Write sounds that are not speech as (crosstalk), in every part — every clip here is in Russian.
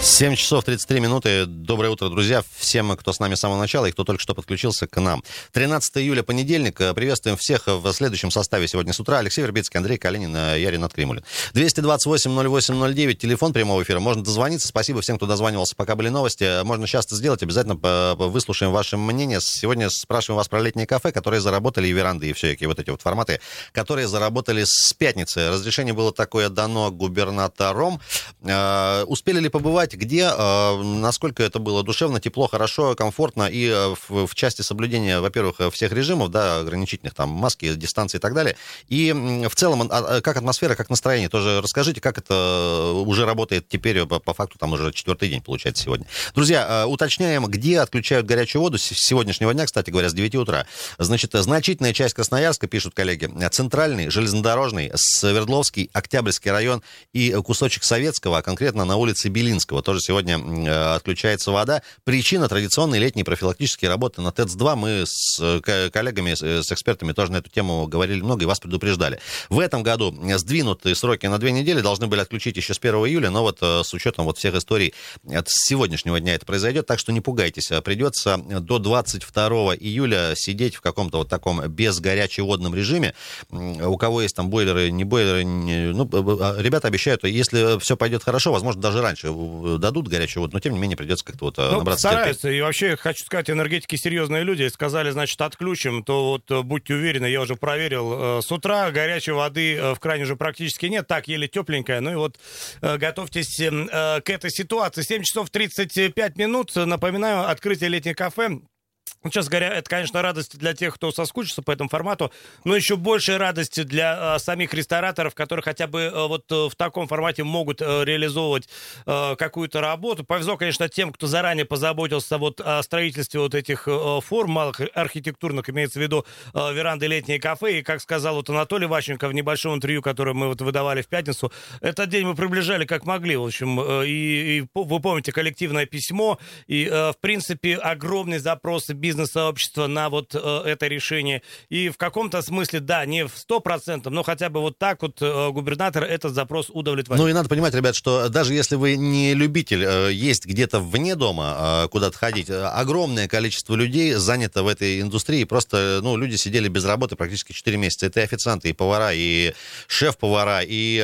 7 часов 33 минуты. Доброе утро, друзья. Всем, кто с нами с самого начала и кто только что подключился к нам. 13 июля, понедельник. Приветствуем всех в следующем составе сегодня с утра. Алексей Вербицкий, Андрей Калинин, Ярин Откремулин. 228-08-09, телефон прямого эфира. Можно дозвониться. Спасибо всем, кто дозванивался, пока были новости. Можно сейчас это сделать. Обязательно выслушаем ваше мнение. Сегодня спрашиваем вас про летние кафе, которые заработали, и веранды, и все эти вот эти вот форматы, которые заработали с пятницы. Разрешение было такое дано губернатором. Э, успели ли побывать сказать, где, э, насколько это было душевно, тепло, хорошо, комфортно и э, в, части соблюдения, во-первых, всех режимов, да, ограничительных, там, маски, дистанции и так далее. И в целом, а, а, как атмосфера, как настроение, тоже расскажите, как это уже работает теперь, по, по факту, там уже четвертый день, получается, сегодня. Друзья, э, уточняем, где отключают горячую воду с сегодняшнего дня, кстати говоря, с 9 утра. Значит, значительная часть Красноярска, пишут коллеги, центральный, железнодорожный, Свердловский, Октябрьский район и кусочек Советского, а конкретно на улице Белинского Курского тоже сегодня э, отключается вода. Причина традиционной летней профилактические работы на ТЭЦ-2. Мы с э, коллегами, с экспертами тоже на эту тему говорили много и вас предупреждали. В этом году сдвинутые сроки на две недели должны были отключить еще с 1 июля, но вот э, с учетом вот всех историй с сегодняшнего дня это произойдет, так что не пугайтесь. Придется до 22 июля сидеть в каком-то вот таком безгорячеводном режиме. У кого есть там бойлеры, не бойлеры, не... ну, а, ребята обещают, если все пойдет хорошо, возможно, даже раньше дадут горячую воду, но тем не менее придется как-то вот э, ну, набраться стараются. Терпеть. И вообще, хочу сказать, энергетики серьезные люди. Сказали, значит, отключим, то вот э, будьте уверены, я уже проверил. Э, с утра горячей воды в кране уже практически нет, так, еле тепленькая. Ну и вот готовьтесь эм, к этой ситуации. 7 часов 35 минут. Напоминаю, открытие летних кафе ну, честно говоря, это, конечно, радость для тех, кто соскучится по этому формату, но еще большая радость для э, самих рестораторов, которые хотя бы э, вот э, в таком формате могут э, реализовывать э, какую-то работу. Повезло, конечно, тем, кто заранее позаботился вот о строительстве вот этих э, форм малых архитектурных, имеется в виду э, веранды, летние кафе. И, как сказал вот Анатолий Ващенко в небольшом интервью, которое мы вот выдавали в пятницу, этот день мы приближали как могли. В общем, и, и вы помните коллективное письмо, и, э, в принципе, огромный запрос бизнес-сообщества на вот э, это решение. И в каком-то смысле, да, не в 100%, но хотя бы вот так вот э, губернатор этот запрос удовлетворил. Ну и надо понимать, ребят, что даже если вы не любитель э, есть где-то вне дома, куда-то ходить, огромное количество людей занято в этой индустрии. Просто, ну, люди сидели без работы практически 4 месяца. Это и официанты, и повара, и шеф-повара, и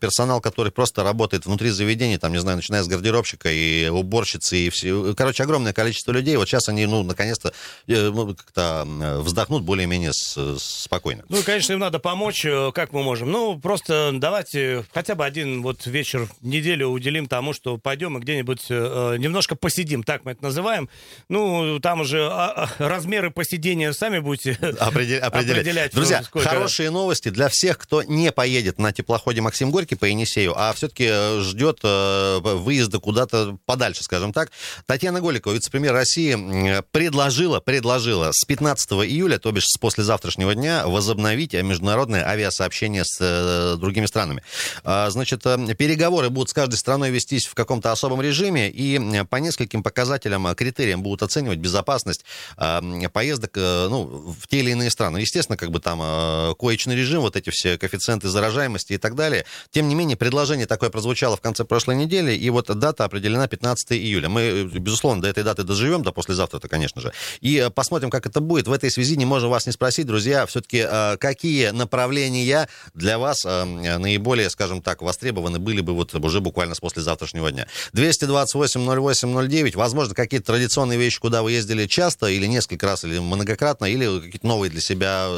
персонал, который просто работает внутри заведения, там, не знаю, начиная с гардеробщика и уборщицы, и все. Короче, огромное количество людей. Вот сейчас они, ну, наконец-то наконец-то э, ну, как-то вздохнут более-менее спокойно. Ну, конечно, им надо помочь, э, как мы можем. Ну, просто давайте хотя бы один вот вечер неделю уделим тому, что пойдем и где-нибудь э, немножко посидим, так мы это называем. Ну, там уже а, а, размеры посидения сами будете (laughs) определять. определять. Друзья, сколько... хорошие новости для всех, кто не поедет на теплоходе Максим Горький по Енисею, а все-таки ждет выезда куда-то подальше, скажем так. Татьяна Голикова, вице-премьер России, предложила предложила, предложила с 15 июля, то бишь с послезавтрашнего дня, возобновить международное авиасообщение с э, другими странами. А, значит, э, переговоры будут с каждой страной вестись в каком-то особом режиме, и по нескольким показателям, э, критериям будут оценивать безопасность э, поездок э, ну, в те или иные страны. Естественно, как бы там э, коечный режим, вот эти все коэффициенты заражаемости и так далее. Тем не менее, предложение такое прозвучало в конце прошлой недели, и вот дата определена 15 июля. Мы, э, безусловно, до этой даты доживем, до послезавтра-то, конечно же. И э, посмотрим, как это будет. В этой связи не можем вас не спросить, друзья, все-таки э, какие направления для вас э, наиболее, скажем так, востребованы были бы вот уже буквально с послезавтрашнего дня. 228-08-09, возможно, какие-то традиционные вещи, куда вы ездили часто или несколько раз, или многократно, или какие-то новые для себя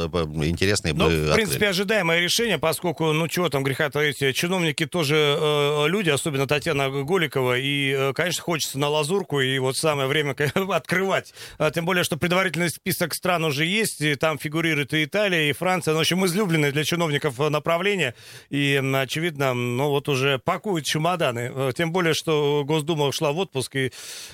интересные ну, бы В принципе, ожидаемое решение, поскольку, ну чего там греха таить, чиновники тоже э, люди, особенно Татьяна Голикова, и, э, конечно, хочется на лазурку, и вот самое время (laughs) открывать. Тем более, что предварительный список стран уже есть, и там фигурирует и Италия, и Франция, ну, в общем, излюбленные для чиновников э, направления, и, очевидно, ну, вот уже пакуют чемоданы, э, тем более, что Госдума ушла в отпуск, и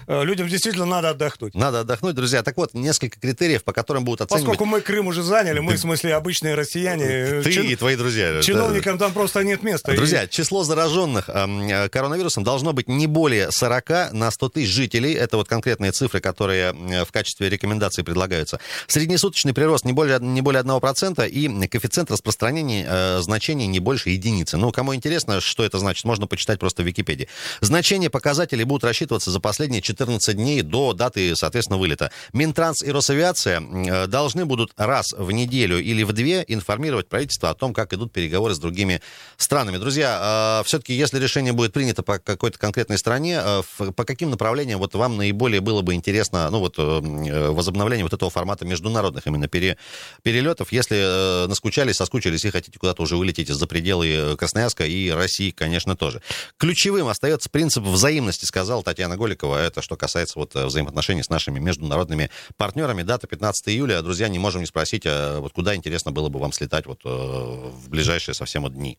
э, людям действительно надо отдохнуть. Надо отдохнуть, друзья. Так вот, несколько критериев, по которым будут оценивать... Поскольку мы Крым уже заняли, мы, в смысле, обычные россияне... Ты чин... и твои друзья. Чиновникам там просто нет места. Друзья, и... число зараженных коронавирусом должно быть не более 40 на 100 тысяч жителей. Это вот конкретные цифры, которые в качестве качестве рекомендаций предлагаются. Среднесуточный прирост не более, не более 1% и коэффициент распространения э, значений не больше единицы. Ну, кому интересно, что это значит, можно почитать просто в Википедии. Значения показателей будут рассчитываться за последние 14 дней до даты, соответственно, вылета. Минтранс и Росавиация э, должны будут раз в неделю или в две информировать правительство о том, как идут переговоры с другими странами. Друзья, э, все-таки, если решение будет принято по какой-то конкретной стране, э, по каким направлениям вот вам наиболее было бы интересно, ну вот, возобновление вот этого формата международных именно пере, перелетов, если наскучались, соскучились и хотите куда-то уже вылететь за пределы Красноярска и России, конечно, тоже. Ключевым остается принцип взаимности, сказала Татьяна Голикова. Это что касается вот взаимоотношений с нашими международными партнерами. Дата 15 июля. Друзья, не можем не спросить, а вот куда интересно было бы вам слетать вот э, в ближайшие совсем дни.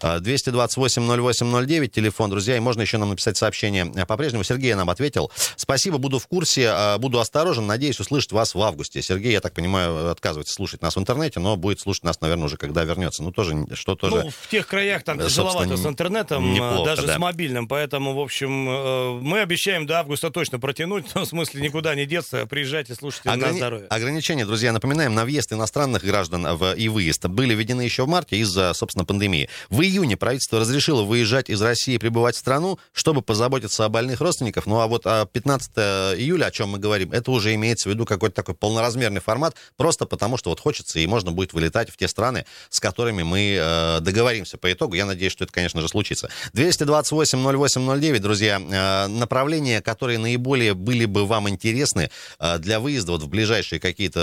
228-08-09, телефон, друзья, и можно еще нам написать сообщение. По-прежнему Сергей нам ответил. Спасибо, буду в курсе, а, буду осторожен, надеюсь услышать вас в августе. Сергей, я так понимаю, отказывается слушать нас в интернете, но будет слушать нас, наверное, уже когда вернется. Ну, тоже, что тоже... Ну, в тех краях там тяжеловато с интернетом, неплохо, даже да. с мобильным, поэтому, в общем, э, мы обещаем до августа точно протянуть, в смысле никуда не деться, приезжайте, слушайте Ограни... на здоровье. Ограничения, друзья, напоминаем, на въезд иностранных граждан в... и выезд были введены еще в марте из-за, собственно, пандемии. В июне правительство разрешило выезжать из России и прибывать в страну, чтобы позаботиться о больных родственниках. Ну а вот 15 июля, о чем мы говорим, это уже имеется в виду какой-то такой полноразмерный формат, просто потому что вот хочется и можно будет вылетать в те страны, с которыми мы э, договоримся по итогу. Я надеюсь, что это, конечно же, случится. 228-08-09, друзья, э, направления, которые наиболее были бы вам интересны э, для выезда вот в ближайшие какие-то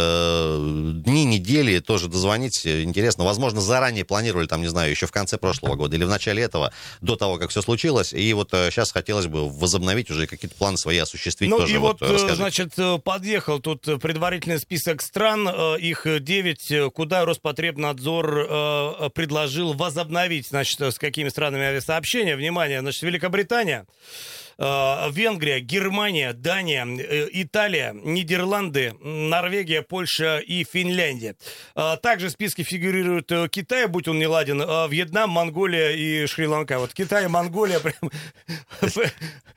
э, дни, недели, тоже дозвонить интересно. Возможно, заранее планировали, там, не знаю, еще в конце прошлого прошлого года или в начале этого, до того, как все случилось. И вот сейчас э, хотелось бы возобновить уже какие-то планы свои осуществить ну, тоже. и вот, вот э, расскажите. значит, э, подъехал тут предварительный список стран, их 9, куда Роспотребнадзор предложил возобновить, значит, с какими странами авиасообщения. Внимание, значит, Великобритания, Э, Венгрия, Германия, Дания, э, Италия, Нидерланды, Норвегия, Польша и Финляндия. Э, также в списке фигурирует Китай, будь он не ладен, Вьетнам, Монголия и Шри-Ланка. Вот Китай Монголия (laughs) прям...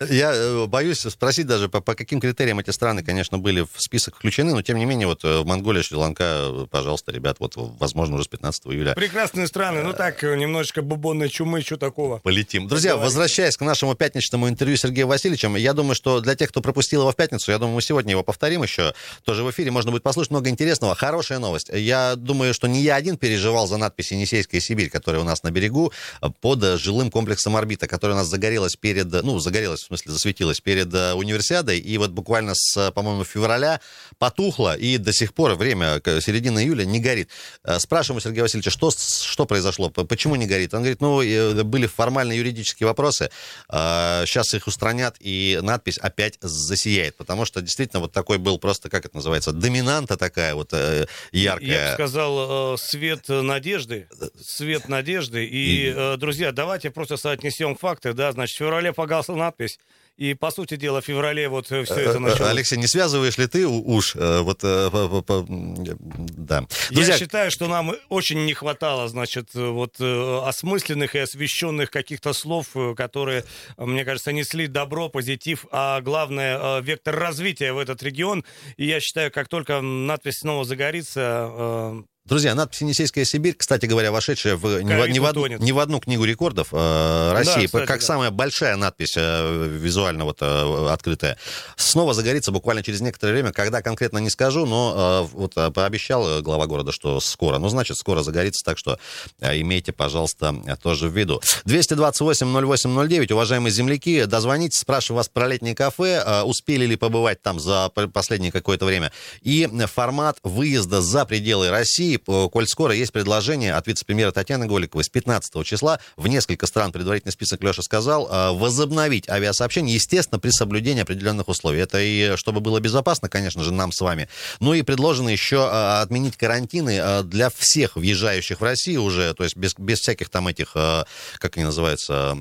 Я боюсь спросить даже, по, по каким критериям эти страны, конечно, были в список включены, но тем не менее, вот Монголия, Шри-Ланка, пожалуйста, ребят, вот, возможно, уже с 15 июля. Прекрасные страны, ну так, немножечко бубонной чумы, что такого. Полетим. Друзья, возвращаясь к нашему пятничному интервью Сергея Сергеем Васильевичем. Я думаю, что для тех, кто пропустил его в пятницу, я думаю, мы сегодня его повторим еще. Тоже в эфире можно будет послушать много интересного. Хорошая новость. Я думаю, что не я один переживал за надпись «Енисейская Сибирь», которая у нас на берегу, под жилым комплексом «Орбита», которая у нас загорелась перед, ну, загорелась, в смысле, засветилась перед э, универсиадой. И вот буквально с, по-моему, февраля потухла, и до сих пор время, середина июля, не горит. Э, спрашиваем у Сергея Васильевича, что, что произошло, почему не горит? Он говорит, ну, э, были формальные юридические вопросы, сейчас их устраивают устранят, и надпись опять засияет. Потому что действительно вот такой был просто, как это называется, доминанта такая вот э, яркая. Я бы сказал, э, свет надежды. Свет надежды. И, и, э, друзья, давайте просто соотнесем факты. Да, значит, в феврале погасла надпись. И, по сути дела, в феврале вот э, все это э, началось. Алексей, не связываешь ли ты уж? Э, вот, да. Друзья... Я считаю, что нам очень не хватало, значит, вот осмысленных и освещенных каких-то слов, которые, мне кажется, несли добро, позитив, а главное, вектор развития в этот регион. И я считаю, как только надпись снова загорится, Друзья, надпись «Енисейская Сибирь», кстати говоря, вошедшая в, не, в, не, в, одну, не в одну книгу рекордов э, России, да, кстати, как да. самая большая надпись э, визуально вот, э, открытая, снова загорится буквально через некоторое время, когда конкретно не скажу, но э, вот э, пообещал глава города, что скоро. Ну, значит, скоро загорится, так что э, имейте, пожалуйста, тоже в виду. 228-08-09, уважаемые земляки, дозвонитесь, спрашиваю вас про летнее кафе, э, успели ли побывать там за последнее какое-то время, и формат выезда за пределы России, России, коль скоро есть предложение от вице-премьера Татьяны Голиковой с 15 числа в несколько стран, предварительный список Леша сказал, э, возобновить авиасообщение, естественно, при соблюдении определенных условий. Это и чтобы было безопасно, конечно же, нам с вами. Ну и предложено еще э, отменить карантины э, для всех въезжающих в Россию уже, то есть без, без всяких там этих, как они называются,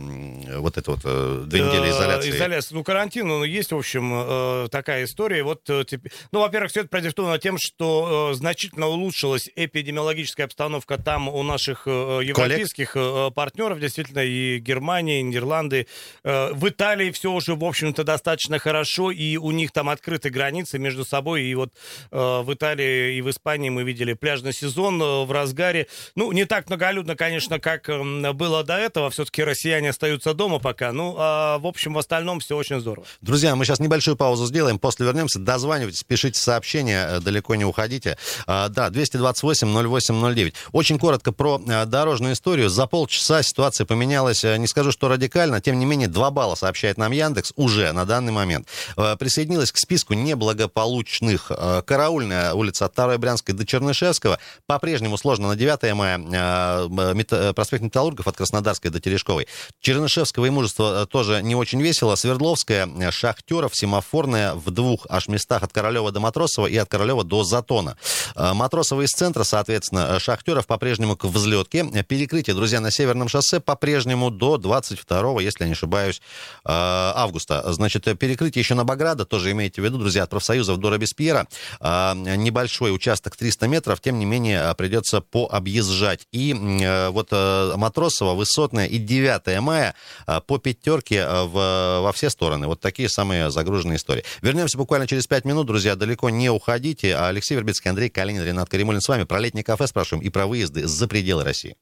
вот это вот две недели изоляции. Изоляция. Ну, карантин, ну, есть, в общем, такая история. Вот, ну, во-первых, все это продиктовано тем, что значительно улучшилась эпидемиологическая обстановка там у наших европейских Коллег. партнеров, действительно, и Германия, и Нидерланды. В Италии все уже, в общем-то, достаточно хорошо, и у них там открыты границы между собой. И вот в Италии и в Испании мы видели пляжный сезон в разгаре. Ну, не так многолюдно, конечно, как эм, было до этого. Все-таки россияне остаются дома пока. Ну, а в общем, в остальном все очень здорово. Друзья, мы сейчас небольшую паузу сделаем, после вернемся. Дозванивайтесь, пишите сообщения, э, далеко не уходите. А, да, 228-08-09. Очень коротко про э, дорожную историю. За полчаса ситуация поменялась, э, не скажу, что радикально, тем не менее, 2 балла сообщает нам Яндекс уже на данный момент. Присоединилась к списку неблагополучных Караульная улица от 2 Брянской до Чернышевского. По-прежнему сложно на 9 мая, проспект Металлургов от Краснодарской до Терешковой. Чернышевского имущества тоже не очень весело. Свердловская, Шахтеров, Семафорная в двух аж местах от Королева до Матросова и от Королева до Затона. Матросова из центра, соответственно, Шахтеров по-прежнему к взлетке. Перекрытие, друзья, на Северном шоссе по-прежнему до 22, если я не ошибаюсь, августа. Значит, перекрытие еще на Баграда, тоже имейте в виду, друзья, от профсоюзов до Робеспьера. Небольшой участок 300 метров, тем не менее, придется пообъезжать. И э, вот э, Матросова, Высотная и 9 мая э, по пятерке в, во все стороны. Вот такие самые загруженные истории. Вернемся буквально через 5 минут, друзья, далеко не уходите. Алексей Вербицкий, Андрей Калинин, Ренат Каримулин с вами. Про летнее кафе спрашиваем и про выезды за пределы России.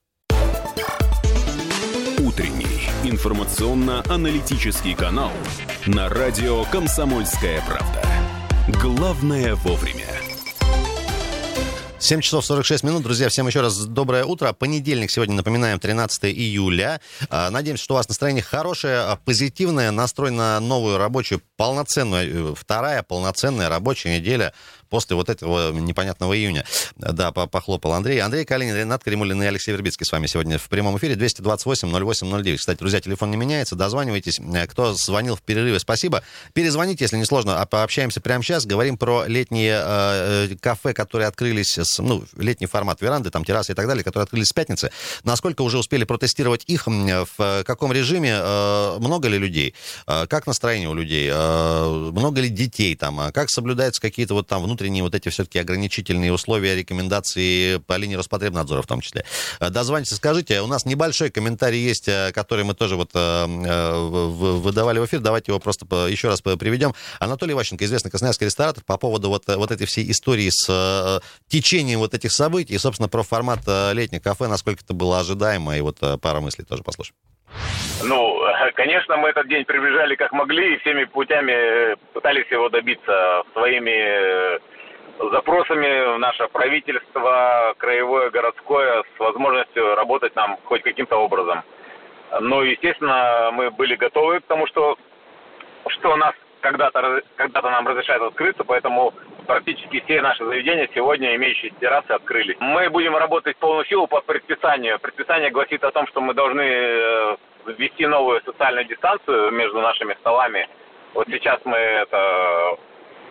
Утренний информационно-аналитический канал на радио «Комсомольская правда». Главное вовремя. 7 часов 46 минут. Друзья, всем еще раз доброе утро. Понедельник сегодня, напоминаем, 13 июля. А, надеемся, что у вас настроение хорошее, а, позитивное, настрой на новую рабочую, полноценную, э, вторая полноценная рабочая неделя после вот этого непонятного июня. Да, похлопал Андрей. Андрей Калинин, Ренат Каримулин и Алексей Вербицкий с вами сегодня в прямом эфире. 228-08-09. Кстати, друзья, телефон не меняется. Дозванивайтесь. Э, кто звонил в перерыве, спасибо. Перезвоните, если не сложно. А пообщаемся прямо сейчас. Говорим про летние э, э, кафе, которые открылись, с, ну, летний формат веранды, там террасы и так далее, которые открылись с пятницы. Насколько уже успели протестировать их, в каком режиме, э, много ли людей, э, как настроение у людей, э, много ли детей там, а как соблюдаются какие-то вот там внутренние внутренние вот эти все-таки ограничительные условия, рекомендации по линии Роспотребнадзора в том числе. Э, дозвоните, скажите, у нас небольшой комментарий есть, э, который мы тоже вот э, выдавали в эфир, давайте его просто еще раз приведем. Анатолий Ващенко, известный красноярский ресторатор, по поводу вот, вот этой всей истории с течением вот этих событий, и, собственно, про формат летних кафе, насколько это было ожидаемо, и вот пара мыслей тоже послушаем. Ну, (laughs) конечно, мы этот день приближали как могли и всеми путями пытались его добиться своими запросами в наше правительство, краевое, городское, с возможностью работать нам хоть каким-то образом. Но, естественно, мы были готовы к тому, что, что нас когда-то когда нам разрешают открыться, поэтому практически все наши заведения сегодня, имеющие террасы, открылись. Мы будем работать полную силу по предписанию. Предписание гласит о том, что мы должны э, ввести новую социальную дистанцию между нашими столами. Вот сейчас мы это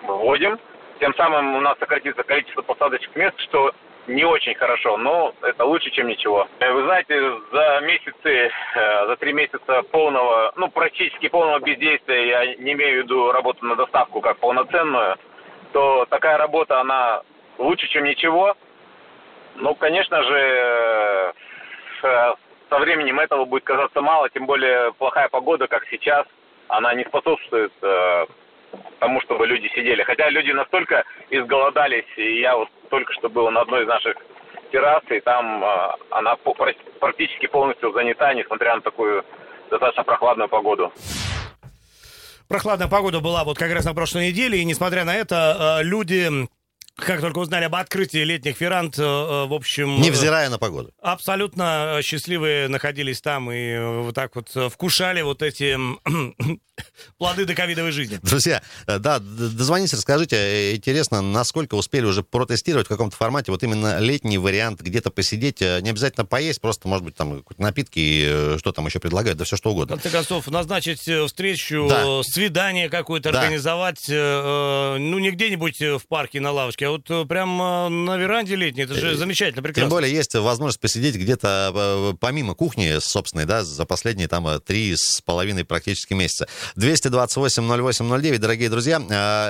вводим. Тем самым у нас сократится количество посадочных мест, что не очень хорошо, но это лучше, чем ничего. Э, вы знаете, за месяцы, э, за три месяца полного, ну, практически полного бездействия, я не имею в виду работу на доставку как полноценную, то такая работа, она лучше, чем ничего. Ну, конечно же, э, со временем этого будет казаться мало, тем более плохая погода, как сейчас, она не способствует тому, чтобы люди сидели. Хотя люди настолько изголодались, и я вот только что был на одной из наших террас, и там э, она практически полностью занята, несмотря на такую достаточно прохладную погоду. Прохладная погода была вот как раз на прошлой неделе, и несмотря на это, э, люди как только узнали об открытии летних веранд, э, э, в общем... Невзирая на погоду. Абсолютно счастливые находились там и вот так вот вкушали вот эти (laughs) плоды доковидовой жизни. Друзья, э, да, дозвоните, расскажите, интересно, насколько успели уже протестировать в каком-то формате вот именно летний вариант, где-то посидеть, не обязательно поесть, просто, может быть, там напитки, что там еще предлагают, да все что угодно. В конце концов, назначить встречу, да. свидание какое-то да. организовать, ну, не где-нибудь в парке на лавочке, а Вот прям на веранде летней. Это же замечательно, прекрасно. Тем более есть возможность посидеть где-то помимо кухни собственной, да, за последние там три с половиной практически месяца. 228-08-09, дорогие друзья,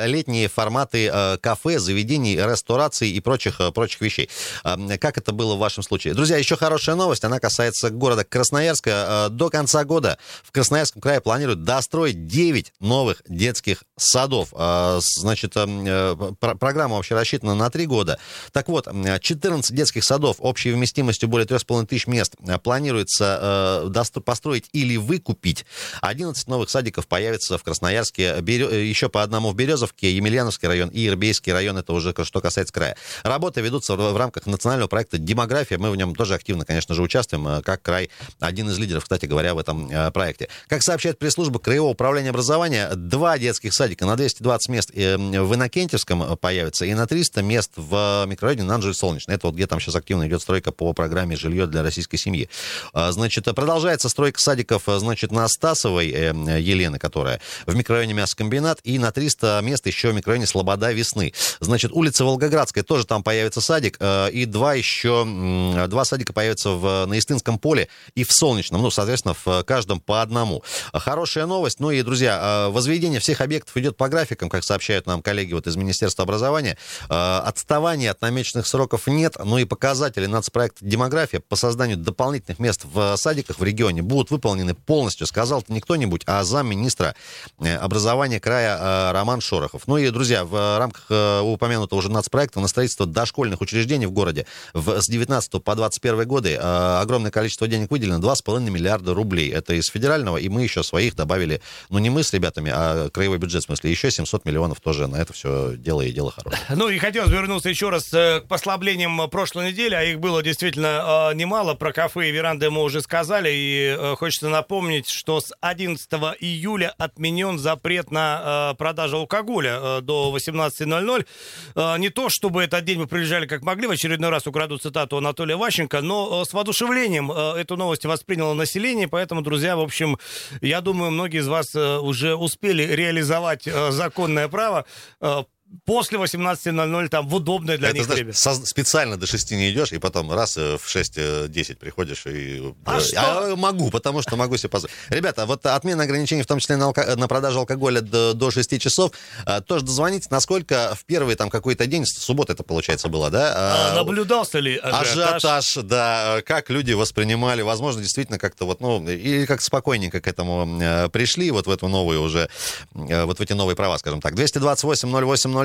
летние форматы кафе, заведений, рестораций и прочих, прочих вещей. Как это было в вашем случае? Друзья, еще хорошая новость, она касается города Красноярска. До конца года в Красноярском крае планируют достроить 9 новых детских садов. Значит, э, программа вообще рассчитана на 3 года. Так вот, 14 детских садов общей вместимостью более 3,5 тысяч мест планируется э, построить или выкупить. 11 новых садиков появится в Красноярске, еще по одному в Березовке, Емельяновский район и Ирбейский район, это уже что касается края. Работы ведутся в рамках национального проекта «Демография». Мы в нем тоже активно, конечно же, участвуем, э, как край, один из лидеров, кстати говоря, в этом э, проекте. Как сообщает пресс-служба Краевого управления образования, два детских садика на 220 мест э, в Иннокентьевском появится и на 300 мест в микрорайоне Нанжи-Солнечный. Это вот где там сейчас активно идет стройка по программе «Жилье для российской семьи». Значит, продолжается стройка садиков, значит, на Стасовой Елены, которая в микрорайоне Мясокомбинат, и на 300 мест еще в микрорайоне Слобода Весны. Значит, улица Волгоградская, тоже там появится садик, и два еще, два садика появятся в Наистынском поле и в Солнечном, ну, соответственно, в каждом по одному. Хорошая новость. Ну и, друзья, а, возведение всех объектов идет по графикам, как сообщают нам коллеги вот из Министерства образования. А, отставания от намеченных сроков нет, ну и показатели нацпроекта «Демография» по созданию дополнительных мест в садиках в регионе будут выполнены полностью. Сказал это не кто-нибудь, а замминистра э, образования края а, Роман Шорохов. Ну и, друзья, в рамках э, упомянутого уже нацпроекта на строительство дошкольных учреждений в городе в, с 19 по 21 годы огромное количество денег выделено, 2,5 миллиарда рублей. Это из федерального, и мы еще своих добавили, ну не мы с ребятами, а краевой бюджет, в смысле, еще 700 миллионов тоже на это все дело и дело хорошее. Ну и хотелось вернуться еще раз э, к послаблениям прошлой недели, а их было действительно э, немало. Про кафе и веранды мы уже сказали, и э, хочется напомнить, что с 11 июля отменен запрет на продажу алкоголя до 18.00. Не то, чтобы этот день мы приезжали как могли, в очередной раз украду цитату Анатолия Ващенко, но с воодушевлением эту новость восприняло население, поэтому, друзья, в общем, я думаю, многие из вас э, уже успели реализовать э, законное право э, после 18.00 там в удобное для Это, них знаешь, время. Со- специально до 6 не идешь, и потом раз в 6-10 приходишь и... А я что? могу, потому что могу себе позволить. Ребята, вот отмена ограничений, в том числе на, алко- на продажу алкоголя до, до 6 часов, а, тоже дозвонитесь, насколько в первый там какой-то день, суббота это, получается, было, да? А А, наблюдался ли ажиотаж? Ажиотаж, да, как люди воспринимали, возможно, действительно как-то вот, ну, или как спокойненько к этому э, пришли, вот в эту новую уже, э, вот в эти новые права, скажем так.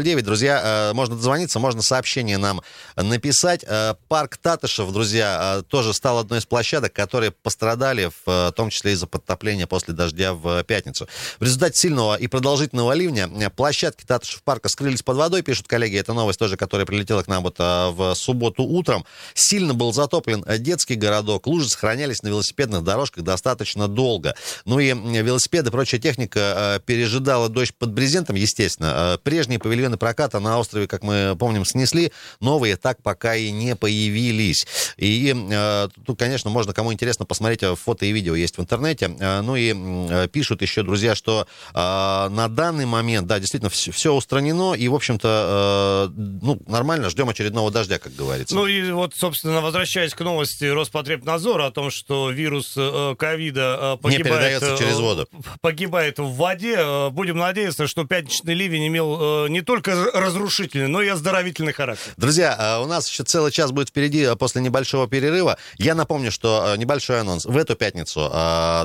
228-08-09, друзья, э, можно дозвониться, можно сообщение нам написать. Э, Парк Татышев, друзья, э, тоже стал одной из площадок, которые пострадали, в том числе из-за подтопления после дождя в пятницу. В результате сильного и продолжительного ливня площадки Татышев парка скрылись под водой, пишут коллеги. Это новость тоже, которая прилетела к нам вот в субботу утром. Сильно был затоплен детский городок. Лужи сохранялись на велосипедных дорожках достаточно долго. Ну и велосипеды, прочая техника пережидала дождь под брезентом, естественно. Прежние павильоны проката на острове, как мы помним, снесли. Новые так пока и не появились. И э, тут, конечно, можно, кому интересно, посмотреть э, фото и видео есть в интернете. Э, ну и э, пишут еще, друзья, что э, на данный момент, да, действительно, все, все устранено. И, в общем-то, э, ну, нормально, ждем очередного дождя, как говорится. Ну и вот, собственно, возвращаясь к новости Роспотребнадзора о том, что вирус э, ковида э, Не погибает, передается через воду. погибает в воде, будем надеяться, что пятничный ливень имел не только р- разрушительный, но и оздоровительный характер. Друзья, э, у нас еще целый час будет впереди э, после небольшого перерыва. Я напомню, что э, небольшой анонс. В эту пятницу,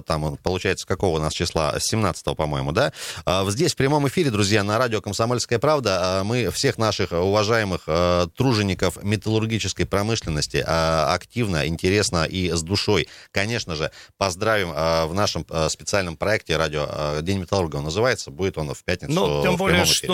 там, он, получается, какого у нас числа? 17 по-моему, да? Здесь в прямом эфире, друзья, на радио «Комсомольская правда» мы всех наших уважаемых тружеников металлургической промышленности активно, интересно и с душой, конечно же, поздравим в нашем специальном проекте «Радио День металлурга» он называется. Будет он в пятницу Ну, тем более, прямом эфире.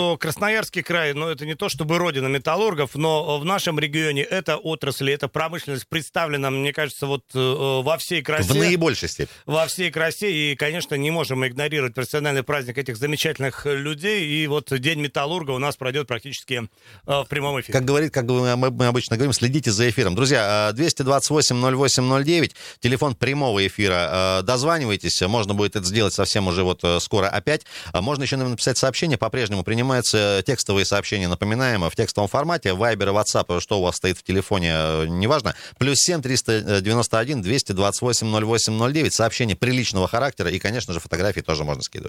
Красноярский край, ну, это не то чтобы родина металлургов, но в нашем регионе эта отрасль, эта промышленность представлена, мне кажется, вот э, во всей красе. В наибольшей степени. во всей красе. И, конечно, не можем игнорировать профессиональный праздник этих замечательных людей. И вот День металлурга у нас пройдет практически э, в прямом эфире. Как говорит, как мы, обычно говорим, следите за эфиром. Друзья, э, 228-08-09, телефон прямого эфира. Э, Дозванивайтесь, можно будет это сделать совсем уже вот э, скоро опять. А Можно еще нам написать сообщение, по-прежнему принимается текст текстовые сообщения напоминаем в текстовом формате. Вайбер и WhatsApp, что у вас стоит в телефоне, неважно. Плюс 7 391 228 08 09. Сообщения приличного характера и, конечно же, фотографии тоже можно скидывать.